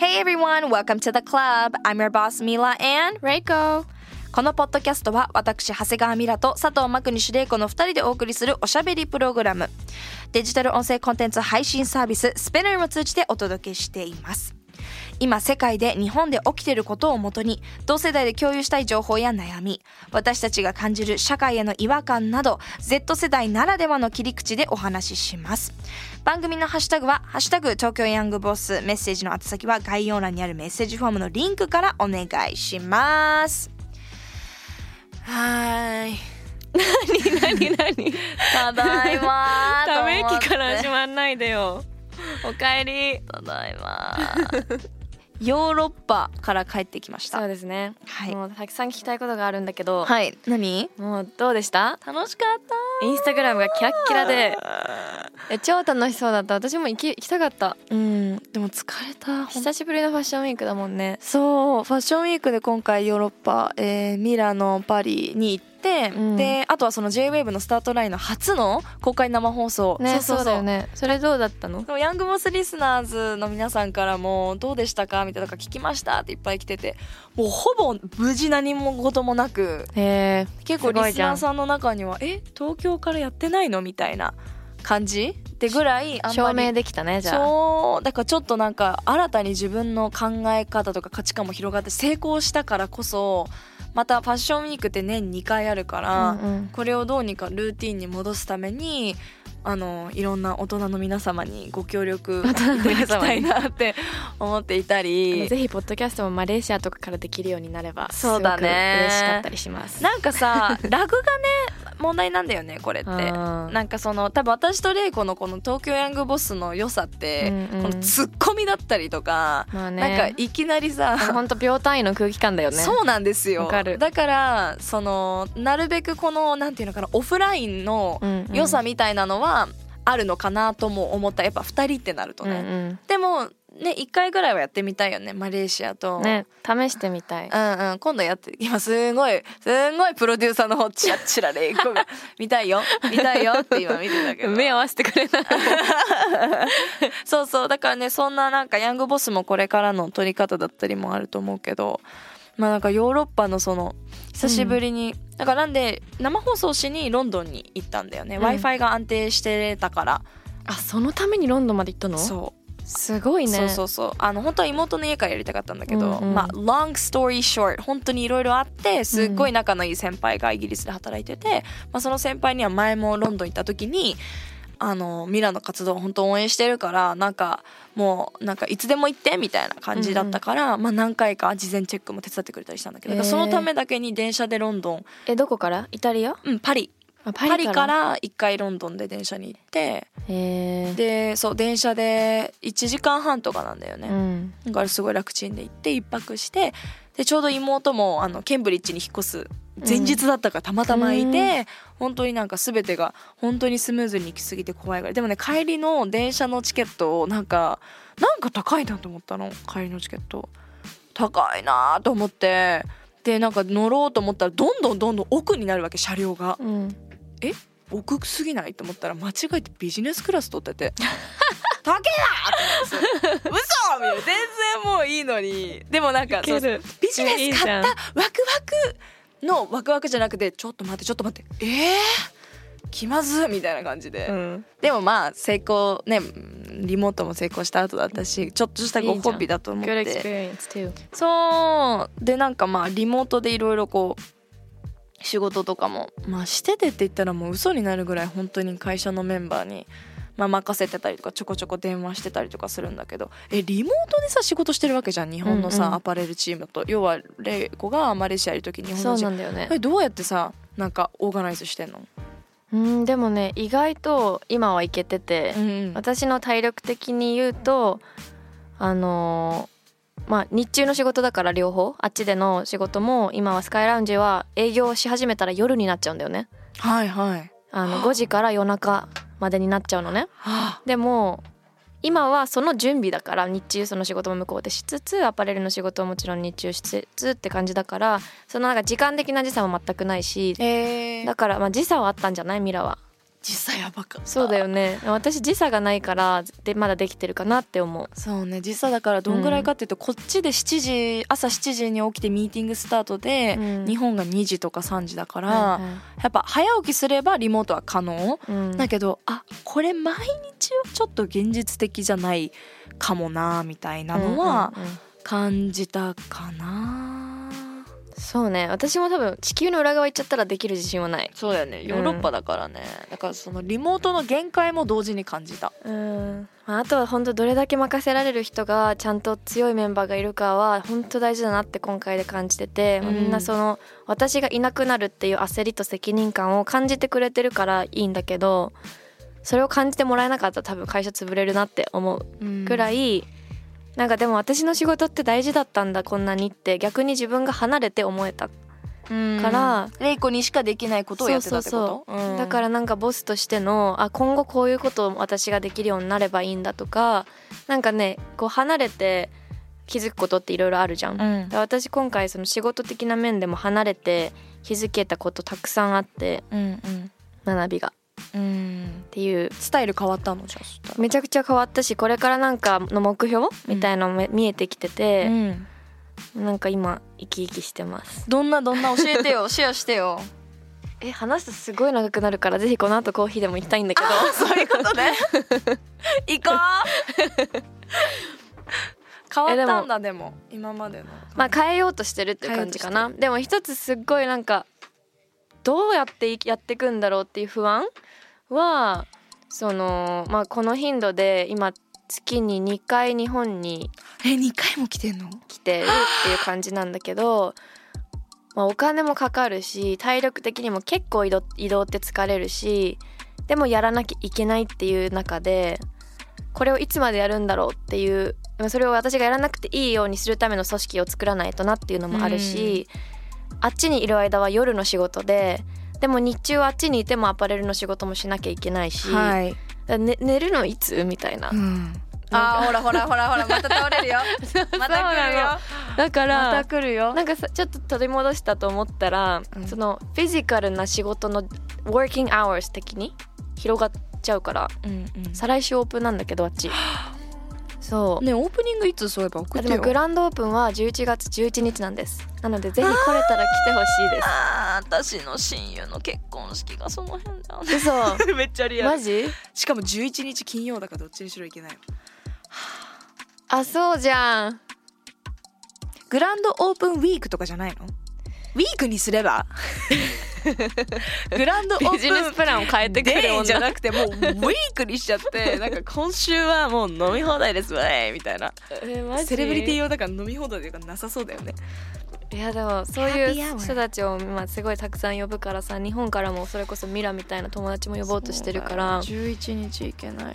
Hey everyone, welcome to the club. I'm your boss Mila and Reiko. このポッドキャストは私長谷川ミラと佐藤真国主玲子の2人でお送りするおしゃべりプログラム。デジタル音声コンテンツ配信サービススペナーを通じてお届けしています。今世界で日本で起きていることをもとに同世代で共有したい情報や悩み私たちが感じる社会への違和感など Z 世代ならではの切り口でお話しします。番組のハッシュタグは「ハッシュタグ東京ヤングボス」メッセージの宛先は概要欄にあるメッセージフォームのリンクからお願いします。はーい。何何ただいまーため息から始まんないでよ。おかえり。ただいまーヨーロッパから帰ってきました。そうですね、はい。もうたくさん聞きたいことがあるんだけど、はい。何？もうどうでした？楽しかった。インスタグラムがキラッキラで。え超楽しそうだった。私も行き行きたかった。うん。でも疲れた。久しぶりのファッションウィークだもんね。そう。ファッションウィークで今回ヨーロッパ、えーミラノパリに行って、うん。であとはその JWAVE のスタートラインの初の公開生放送。ねそうだよね。それどうだったの？ヤングボスリスナーズの皆さんからも「どうでしたか?」みたいな聞きましたっていっぱい来てて。もうほぼ無事何も事もなく。結構リスナーさんの中には「え？東京からやってないの?」みたいな感じ？ってぐらい証明できたねじゃあ。そう。だからちょっとなんか新たに自分の考え方とか価値観も広がって成功したからこそまたファッションウィークって年2回あるから、うんうん。これをどうにかルーティンに戻すためにあのいろんな大人の皆様にご協力 いただきたいなって思っていたり。ぜひポッドキャストもマレーシアとかからできるようになればそうだね。すごく嬉しかったりします。なんかさ ラグがね問題なんだよねこれって。うんなんかその多分私と玲子のこの東京ヤングボスの良さって、うんうんこのツッコミだったりとか、まあね。なんかいきなりさ、本当秒単位の空気感だよね。そうなんですよ。だからそのなるべくこのなんていうのかなオフラインのうんうん。良さみたいなのはあるのかなとも思った。やっぱ2人ってなるとうんね、でもね1回ぐらいはやってみたいよねマレーシアと。うんね試してみたい。うんうん、今度やって今すごいすごいプロデューサーの方チラッチラレイコが見たいよ。見たいよって今見てたけど。目合わせてくれない そうそう。だからねそんななんかヤングボスもこれからの撮り方だったりもあると思うけどまあなんかヨーロッパのその久しぶりに、だからなんで生放送しにロンドンに行ったんだよね、うん。W i f i が安定してたから。あそのためにロンドンまで行ったの？そう。すごいね。そうそうそう。あの本当は妹の家からやりたかったんだけど、うんうんまあ long story short 本当にいろいろあってすっごい仲のいい先輩がイギリスで働いてて、まあ、その先輩には前もロンドン行った時にあのミラの活動を本当応援してるからなんかもうなんかいつでも行ってみたいな感じだったから、まあ、何回か事前チェックも手伝ってくれたりしたんだけど、へー。そのためだけに電車でロンドン、えどこから？イタリア？うん、パリ。あパリから？1回ロンドンで電車に行ってでそう電車で1時間半とかなんだよね。うん。だからすごい楽ちんで行って一泊してでちょうど妹もあのケンブリッジに引っ越す前日だったからたまたまいて、本当になんか全てが本当にスムーズに行き過ぎて怖いぐら。いでもね帰りの電車のチケットをなんかなんか高いなと思ったの？帰りのチケット。高いなと思って。でなんか乗ろうと思ったらどんどんどんどん奥になるわけ車両が。うん。奥すぎない？と思ったら間違えてビジネスクラス取ってて。高え嘘！みたいな。全然もういいのに。でもなんかそうるビジネス買ったワクワクのワクワクじゃなくてちょっと待ってちょっと待ってえー、気まずみたいな感じで、うん。でもまあ成功ねリモートも成功した後だったしちょっとしたご褒美だと思って。そう。でなんかまあリモートでいろいろこう仕事とかもまあしててって言ったらもう嘘になるぐらい本当に会社のメンバーに、まあ、任せてたりとかちょこちょこ電話してたりとかするんだけどえリモートでさ仕事してるわけじゃん日本のさ、うんうん。アパレルチームと。要はレイコがマレーシアいる時日本そうのチームなんだよね。えどうやってさなんかオーガナイズしてんの、うんでもね意外と今はいけてて、うん私の体力的に言うとあのーまあ日中の仕事だから両方あっちでの仕事も今はスカイラウンジは営業し始めたら夜になっちゃうんだよね。はいはい。あの5時から夜中までになっちゃうのね。はでも今はその準備だから日中その仕事も向こうでしつつアパレルの仕事はもちろん日中しつつって感じだからそのなんか時間的な時差も全くないしえー、だからまあ時差はあったんじゃない？ミラは時差やばかった。そうだよね。私時差がないからでまだできてるかなって思う。そうね。時差だからどんぐらいかっていうと、こっちで7時朝7時に起きてミーティングスタートで、うん。日本が2時とか3時だから、はいはい。やっぱ早起きすればリモートは可能、うん。だけどあこれ毎日はちょっと現実的じゃないかもなみたいなのはうんうんうん。感じたかな、そうね。私も多分地球の裏側行っちゃったらできる自信はない。そうだよね。ヨーロッパだからね、だからそのリモートの限界も同時に感じた。うん。まああとは本当どれだけ任せられる人がちゃんと強いメンバーがいるかは本当大事だなって今回で感じてて、うん。みんなその私がいなくなるっていう焦りと責任感を感じてくれてるからいいんだけどそれを感じてもらえなかったら多分会社潰れるなって思うくらい、なんかでも私の仕事って大事だったんだこんなにって逆に自分が離れて思えたうん。から。レイコにしかできないことをやってたってこと？そうそうそう。だからなんかボスとしてのあ今後こういうことを私ができるようになればいいんだとかなんかねこう離れて気づくことっていろいろあるじゃん。うん。ら私今回その仕事的な面でも離れて気づけたことたくさんあってうん学びが。っうん。うんていうスタイル変わったのじゃめちゃくちゃ変わったしこれからなんかの目標みたいなのも見えてきてて、うん。なんか今生き生きしてます。どんなどんな教えてよ。シェアしてよ。え話すとすごい長くなるからぜひこの後コーヒーでも行きたいんだけど。そういうことね。行こう。変わったんだでも。今までの。まあ変えようとしてるっていう感じかな。でも一つすっごいなんかどうやっていやっていくんだろうっていう不安はそのまあこの頻度で今月に2回日本にえ二回も来てんの？来てるっていう感じなんだけど、まあ、お金もかかるし体力的にも結構移動移動って疲れるしでもやらなきゃいけないっていう中でこれをいつまでやるんだろうっていうそれを私がやらなくていいようにするための組織を作らないとなっていうのもあるし、あっちにいる間は夜の仕事ででも日中はあっちにいてもアパレルの仕事もしなきゃいけないし、い、だからね、寝るのいつ？みたいな。う。ん、あーほらほらほらほらまた倒れるよ。また来るよ。だからまた来るよ。なんかさちょっと取り戻したと思ったら、うん。そのフィジカルな仕事の working hours 的に広がっちゃうからうんうん。再来週オープンなんだけどあっち そう、ねオープニングいつそういえば送ってよ。もグランドオープンは11月11日なんです。なのでぜひ来れたら来てほしいです。あー私の親友の結婚式がその辺だ嘘。めっちゃリマジ？しかも11日金曜だからどっちにしろいけない。わあそうじゃん。グランドオープンウィークとかじゃないの？ウィークにすれば？グランドオープンビジネスプランを変えてくるデイじゃ女なくてもうウィークにしちゃって なんか今週はもう飲み放題です。わいみたいな。セレブリティ用だから飲み放題とかなさそうだよね。いやでもそういう人たちを今すごいたくさん呼ぶからさ日本からもそれこそミラみたいな友達も呼ぼうとしてるから。11日いけない。よ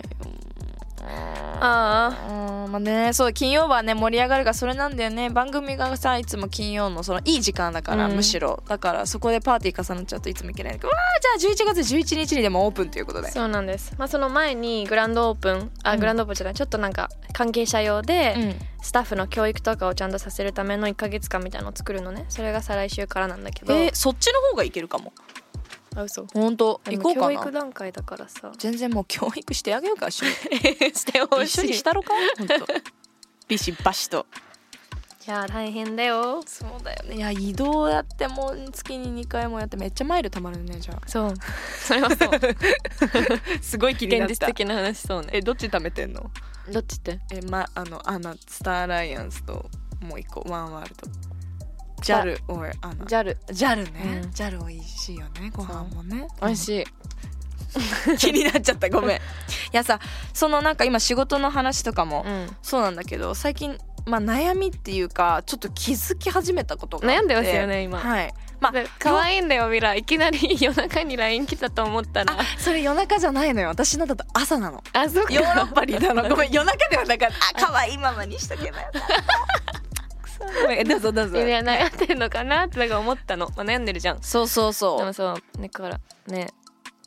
あうんまあねそう金曜はね盛り上がるがそれなんだよね。番組がさいつも金曜のそのいい時間だから、うん。むしろ。だからそこでパーティー重なっちゃうといつもいけないわあじゃあ11月11日にでもオープンということで。そうなんです、まあ、その前にグランドオープンあ、うん。グランドオープンじゃないちょっとなんか関係者用で、うん。スタッフの教育とかをちゃんとさせるための1ヶ月間みたいなのを作るのね。それが再来週からなんだけど。えそっちの方がいけるかもあ嘘。本当行こうかな。育段階だからさ。全然もう教育してあげようか一緒にしてほ一緒にしたろか？本当。ビシバシと。いや大変だよ。そうだよね。いや移動やってもう月に2回もやってめっちゃマイルたまるねじゃそう。それはそう。あ すごい気になった現実的な話そうね。えどっち貯めてんの？どっちって？えまあのアナスターアライアンスともう一個ワンワールド JAL or アナ。JAL JAL ね、うん。JAL 美味しいよねご飯もね。美味しい。い 気になっちゃった。ごめん。いやさそのなんか今仕事の話とかもうん。そうなんだけど最近まあ悩みっていうかちょっと気づき始めたことが悩んでますよね今。はい。まあで可愛いんだよミラいきなり夜中に LINE 来たと思ったら。あそれ夜中じゃないのよ。私のだと朝なの。あそうか。ヨーロッパにいたの。ごめん夜中ではなかった。あ可愛いママにしとけばよかった どうぞどうぞ。意味は悩んでるのかな？ってなんか思ったの、まあ、悩んでるじゃん。そうそうそう。でもそうねからね。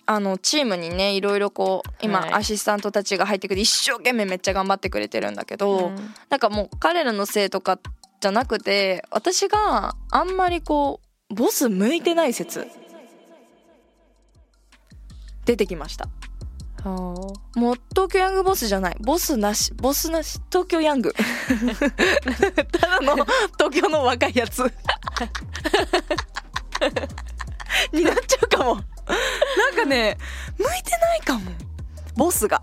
あのチームにねいろいろこう今、はい。アシスタントたちが入ってくれて一生懸命めっちゃ頑張ってくれてるんだけど、うん。なんかもう彼らのせいとかじゃなくて私があんまりこうボス向いてない説出てきましたもう東京ヤングボスじゃない。ボスなし。ボスなし。東京ヤング。ただの東京の若いやつ。になっちゃうかも。なんかね向いてないかも。ボスが。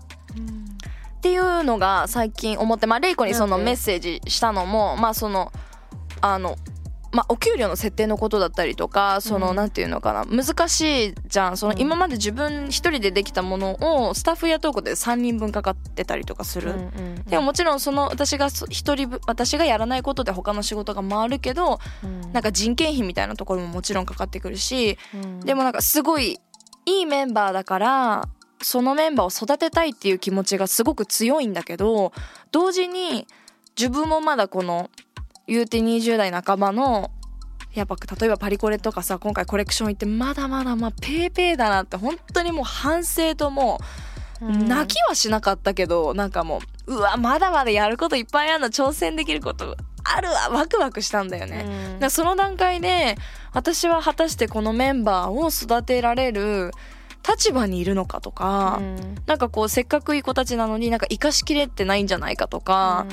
っていうのが最近思ってまあレイコにそのメッセージしたのもまあそのあのまあお給料の設定のことだったりとかその、うん。なんていうのかな。難しいじゃん。そのうん。今まで自分一人でできたものをスタッフ雇うことで3人分かかってたりとかする、でももちろんその私がそ一人分私がやらないことで他の仕事が回るけどなんか人件費みたいなところももちろんかかってくるしでもなんかすごいいいメンバーだからそのメンバーを育てたいっていう気持ちがすごく強いんだけど同時に自分もまだこの言うて20代半ばのやっぱ例えばパリコレとかさ今回コレクション行ってまだまだまあペーペーだなって本当にもう反省ともう泣きはしなかったけどなんかもううわまだまだやることいっぱいあるの挑戦できることあるわワクワクしたんだよね。だその段階で私は果たしてこのメンバーを育てられる立場にいるのかとか、なんかこうせっかくいい子たちなのになんか生かしきれてないんじゃないかとか、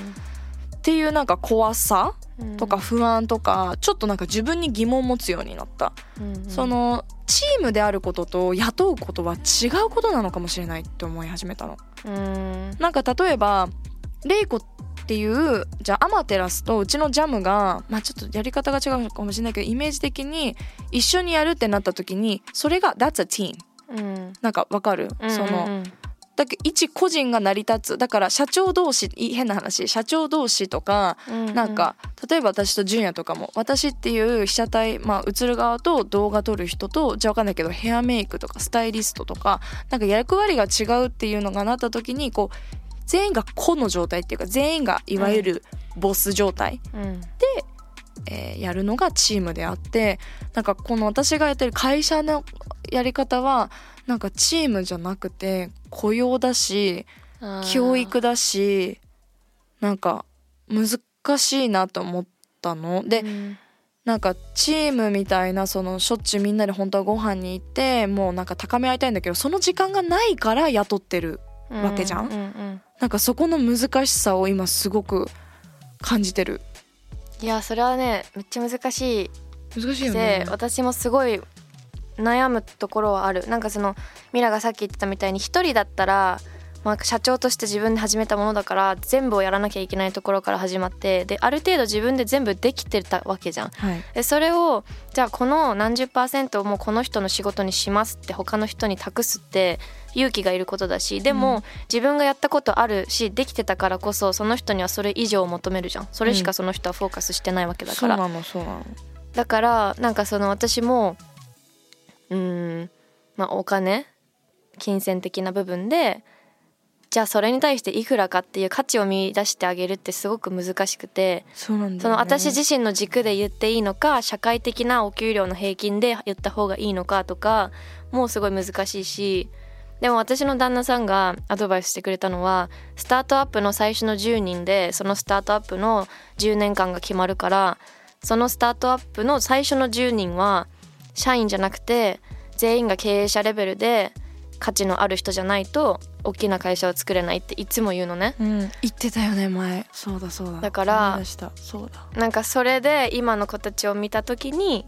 っていうなんか怖さとか不安とかちょっとなんか自分に疑問を持つようになった、そのチームであることと雇うことは違うことなのかもしれないって思い始めたの。なんか例えばレイコっていうじゃあアマテラスとうちのジャムがまあちょっとやり方が違うかもしれないけどイメージ的に一緒にやるってなった時にそれが That's a team なんかわかる、そのだけど一個人が成り立つ。だから社長同士い変な話。社長同士とか、なんか例えば私と純也とかも私っていう被写体、まあ、映る側と動画撮る人とじゃあわかんないけどヘアメイクとかスタイリストとかなんか役割が違うっていうのがなった時にこう全員が個の状態っていうか全員がいわゆるボス状態、えーやるのがチームであってなんかこの私がやってる会社のやり方はなんかチームじゃなくて雇用だし教育だしなんか難しいなと思ったの。で、なんかチームみたいなそのしょっちゅうみんなで本当はご飯に行ってもうなんか高め合いたいんだけどその時間がないから雇ってるわけじゃん。なんかそこの難しさを今すごく感じてるいやそれはねめっちゃ難しい。難しいよでね私もすごい悩むところはある。なんかそのミラがさっき言ってたみたいに一人だったら、まあ、社長として自分で始めたものだから全部をやらなきゃいけないところから始まってである程度自分で全部できてたわけじゃん。はい。でそれをじゃあこの何十パーセントをもうこの人の仕事にしますって他の人に託すって勇気がいることだしでも、うん。自分がやったことあるしできてたからこそその人にはそれ以上を求めるじゃん。それしかその人はフォーカスしてないわけだから、そうなのそうなの。だからなんかその私もうーんまあお金金銭的な部分でじゃあそれに対していくらかっていう価値を見出してあげるってすごく難しくてそうなんだよね。その私自身の軸で言っていいのか社会的なお給料の平均で言った方がいいのかとかもうすごい難しいしでも私の旦那さんがアドバイスしてくれたのはスタートアップの最初の10人でそのスタートアップの10年間が決まるからそのスタートアップの最初の10人は社員じゃなくて全員が経営者レベルで価値のある人じゃないと大きな会社を作れないっていつも言うのね。うん言ってたよね前。そうだそうだ。だからそうだ。なんかそれで今の子たちを見た時に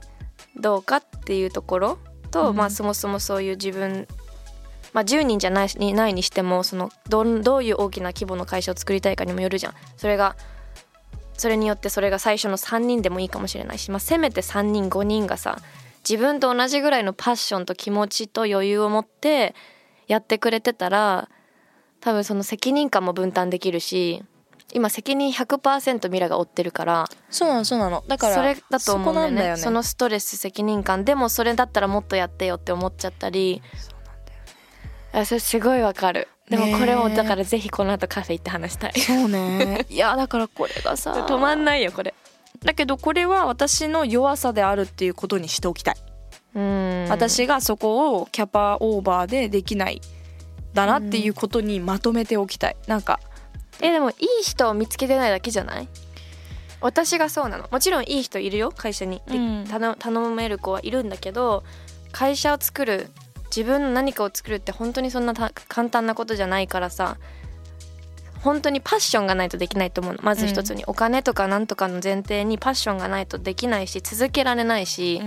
どうかっていうところと、うん。まあそもそもそういう自分まあ10人じゃないにないにしてもそのどんどういう大きな規模の会社を作りたいかにもよるじゃん。それがそれによってそれが最初の3人でもいいかもしれないし、まあ、せめて3人5人がさ自分と同じぐらいのパッションと気持ちと余裕を持ってやってくれてたら多分その責任感も分担できるし今責任100%ミラが負ってるからそうなのそうなの。だからそれだと思うんだよね。ね。そのストレス責任感。でもそれだったらもっとやってよって思っちゃったりあそれすごいわかる。でもこれもだからぜひこの後カフェ行って話したい。そうね。いやだからこれがさ。止まんないよこれ。だけどこれは私の弱さであるっていうことにしておきたい、うん。私がそこをキャパオーバーでできないだなっていうことにまとめておきたい。なんか。えでもいい人を見つけてないだけじゃない？私がそうなの。もちろんいい人いるよ会社に、でうん。頼頼める子はいるんだけど会社を作る自分の何かを作るって本当にそんなた簡単なことじゃないからさ本当にパッションがないとできないと思うの。まず一つに、お金とかなんとかの前提にパッションがないとできないし続けられないし、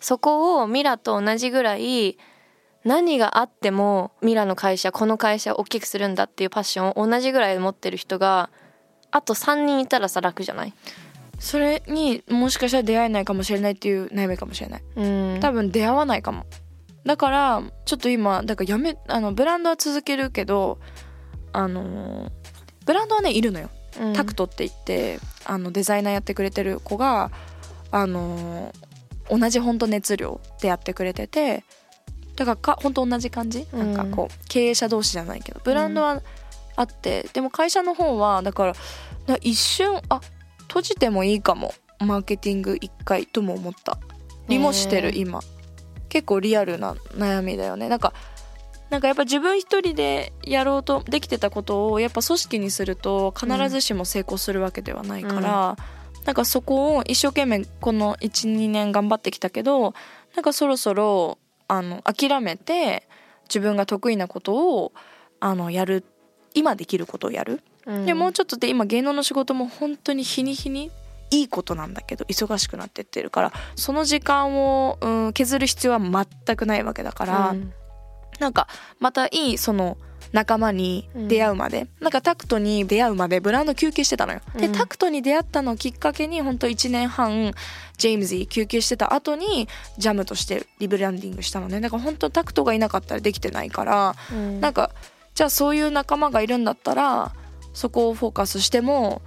そこをミラと同じぐらい何があってもミラの会社この会社を大きくするんだっていうパッションを同じぐらい持ってる人があと3人いたらさ楽じゃない？それにもしかしたら出会えないかもしれないっていう悩みかもしれない。うん。多分出会わないかもだからちょっと今だからやめあのブランドは続けるけどあのブランドはねいるのよ。うん。タクトって言ってあのデザイナーやってくれてる子があの同じ本当熱量でやってくれててだからか本当同じ感じ、うん。なんかこう経営者同士じゃないけどブランドはあってでも会社の方はだから一瞬あ閉じてもいいかも。マーケティング一回とも思った。りもしてるへー今結構リアルな悩みだよね。なんかなんかやっぱ自分一人でやろうとできてたことをやっぱ組織にすると必ずしも成功するわけではないから、なんかそこを一生懸命この12年頑張ってきたけどなんかそろそろあの諦めて自分が得意なことをあのやる今できることをやる、うん。でもうちょっとで今芸能の仕事も本当に日に日にいいことなんだけど忙しくなってってるからその時間を、うん、削る必要は全くないわけだから、うん。なんかまたいいその仲間に出会うまで、なんかタクトに出会うまでブランド休憩してたのよ。で、うん。タクトに出会ったのをきっかけに本当1年半ジェームズィ休憩してた後にジャムとしてリブランディングしたのね。だから本当タクトがいなかったらできてないから、うん。なんかじゃあそういう仲間がいるんだったらそこをフォーカスしても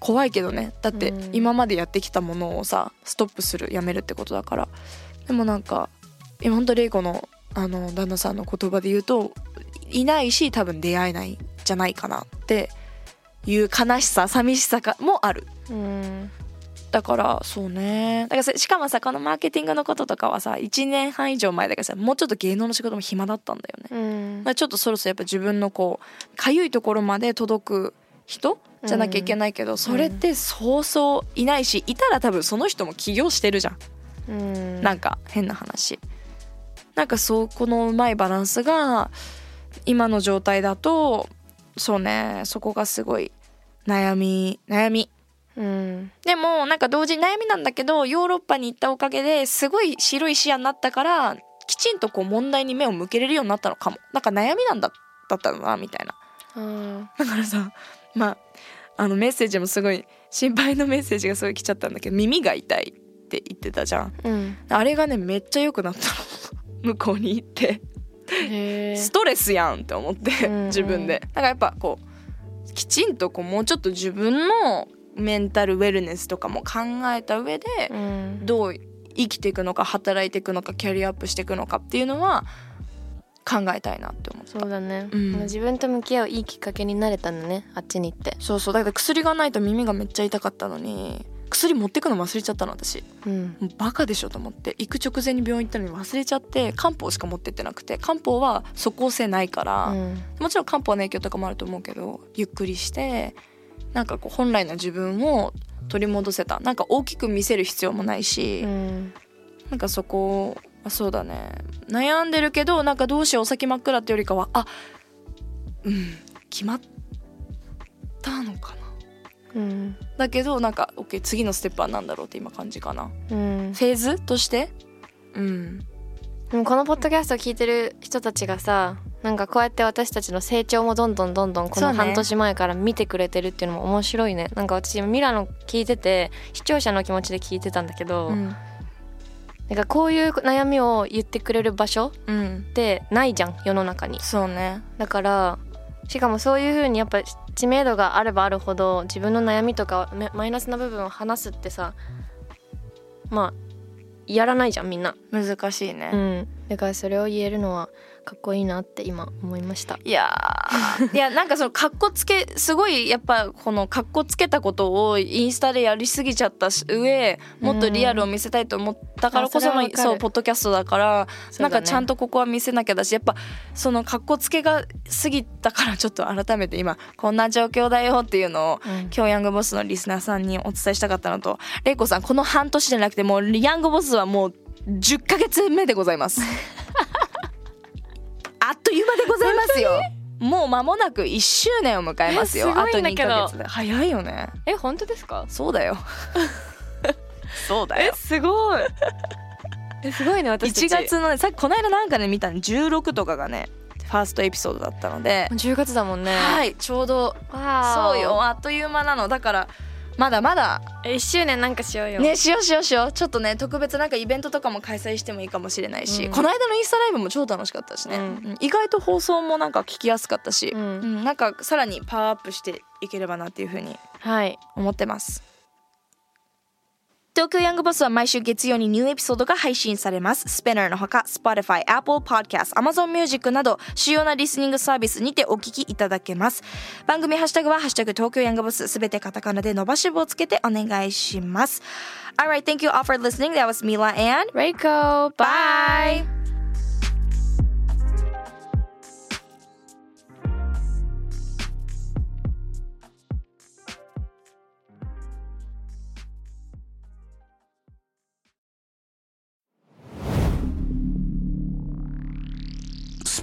怖いけどね。だってうん。今までやってきたものをさストップするやめるってことだから。でもなんか今本当レイコのあの旦那さんの言葉で言うといないし多分出会えないんじゃないかなっていう悲しさ寂しさがもある。うん。だからそうね。だからさしかもさこのマーケティングのこととかはさ1年半以上前だからさもうちょっと芸能の仕事も暇だったんだよね。うん。まあ、ちょっとそろそろやっぱ自分のこうかゆいところまで届く人？じゃなきゃいけないけど、それってそうそういないしいたら多分その人も起業してるじゃん、うん。なんか変な話。なんかそうこのうまいバランスが今の状態だとそうねそこがすごい悩み悩み。うん。でもなんか同時に悩みなんだけどヨーロッパに行ったおかげですごい白い視野になったからきちんとこう問題に目を向けれるようになったのかも。なんか悩みなんだだったのなみたいな。うん。だからさまああのメッセージもすごい心配のメッセージがすごい来ちゃったんだけど耳が痛いって言ってたじゃん。うん。あれがねめっちゃ良くなったの。向こうに行って。ストレスやんって思ってうんうん。自分で。だからやっぱこうきちんとこうもうちょっと自分のメンタルウェルネスとかも考えた上でうん。どう生きていくのか働いていくのかキャリアアップしていくのかっていうのは考えたいなって思った。そうだね、うん。自分と向き合ういいきっかけになれたんだねあっちに行って。そうそう。だから薬がないと耳がめっちゃ痛かったのに薬持ってくの忘れちゃったの私。うん。もうバカでしょと思って。行く直前に病院行ったのに忘れちゃって漢方しか持ってってなくて。漢方は即効性ないから、うん。もちろん漢方の影響とかもあると思うけどゆっくりしてなんかこう本来の自分を取り戻せた。なんか大きく見せる必要もないし、うん。なんかそこあそうだね。悩んでるけどなんかどうしようお先真っ暗ってよりかはあうん決まったのかな。うん。だけどなんか OK 次のステップは何だろうって今感じかな。うん。フェーズとして？うん。でもこのポッドキャストを聞いてる人たちがさなんかこうやって私たちの成長もどんどんどんどんこの半年前から見てくれてるっていうのも面白いね。なんか私今ミラノ聞いてて視聴者の気持ちで聞いてたんだけど、うんなんかこういう悩みを言ってくれる場所うん。ってないじゃん世の中に。そうね。だからしかもそういう風にやっぱ知名度があればあるほど自分の悩みとかめマイナスな部分を話すってさまあやらないじゃんみんな、難しいね、うん、だからそれを言えるのはかっこいいなって今思いました。いやー。いやなんかそのかっこつけすごいやっぱこのかっこつけたことをインスタでやりすぎちゃったし上もっとリアルを見せたいと思ったからこその、あそうポッドキャストだからだね。なんかちゃんとここは見せなきゃだしやっぱそのかっこつけが過ぎたからちょっと改めて今こんな状況だよっていうのを、うん。今日ヤングボスのリスナーさんにお伝えしたかったのとレイコさんこの半年じゃなくてもうヤングボスはもう10ヶ月目でございます あっという間でございますよ。もう間もなく1周年を迎えますよ。えすあと2ヶ月で。早いよね。え本当ですか？そうだよ。そうだよ。すごい。えすごいね私たち。1月のねさっきこの間なんかね見たの16とかがねファーストエピソードだったので、10月だもんね。はいちょうど。わそうよあっという間なの。だからまだまだ。1周年なんかしようよ。ねしようしようしよう。ちょっとね特別なんかイベントとかも開催してもいいかもしれないし、うん。この間のインスタライブも超楽しかったしね、うん。うん。意外と放送もなんか聞きやすかったし、うん。うん。なんかさらにパワーアップしていければなっていうふうにはい。思ってます東京ヤングボスは毎週月曜にニューエピソードが配信されます。スペナーのほか、Spotify、Apple Podcast、Amazon Music など主要なリスニングサービスにてお聞きいただけます。番組ハッシュタグはハッシュタグ東京ヤングボスすべてカタカナで伸ばし棒をつけてお願いします。Alright, thank you all for listening. That was Mila and Reiko bye!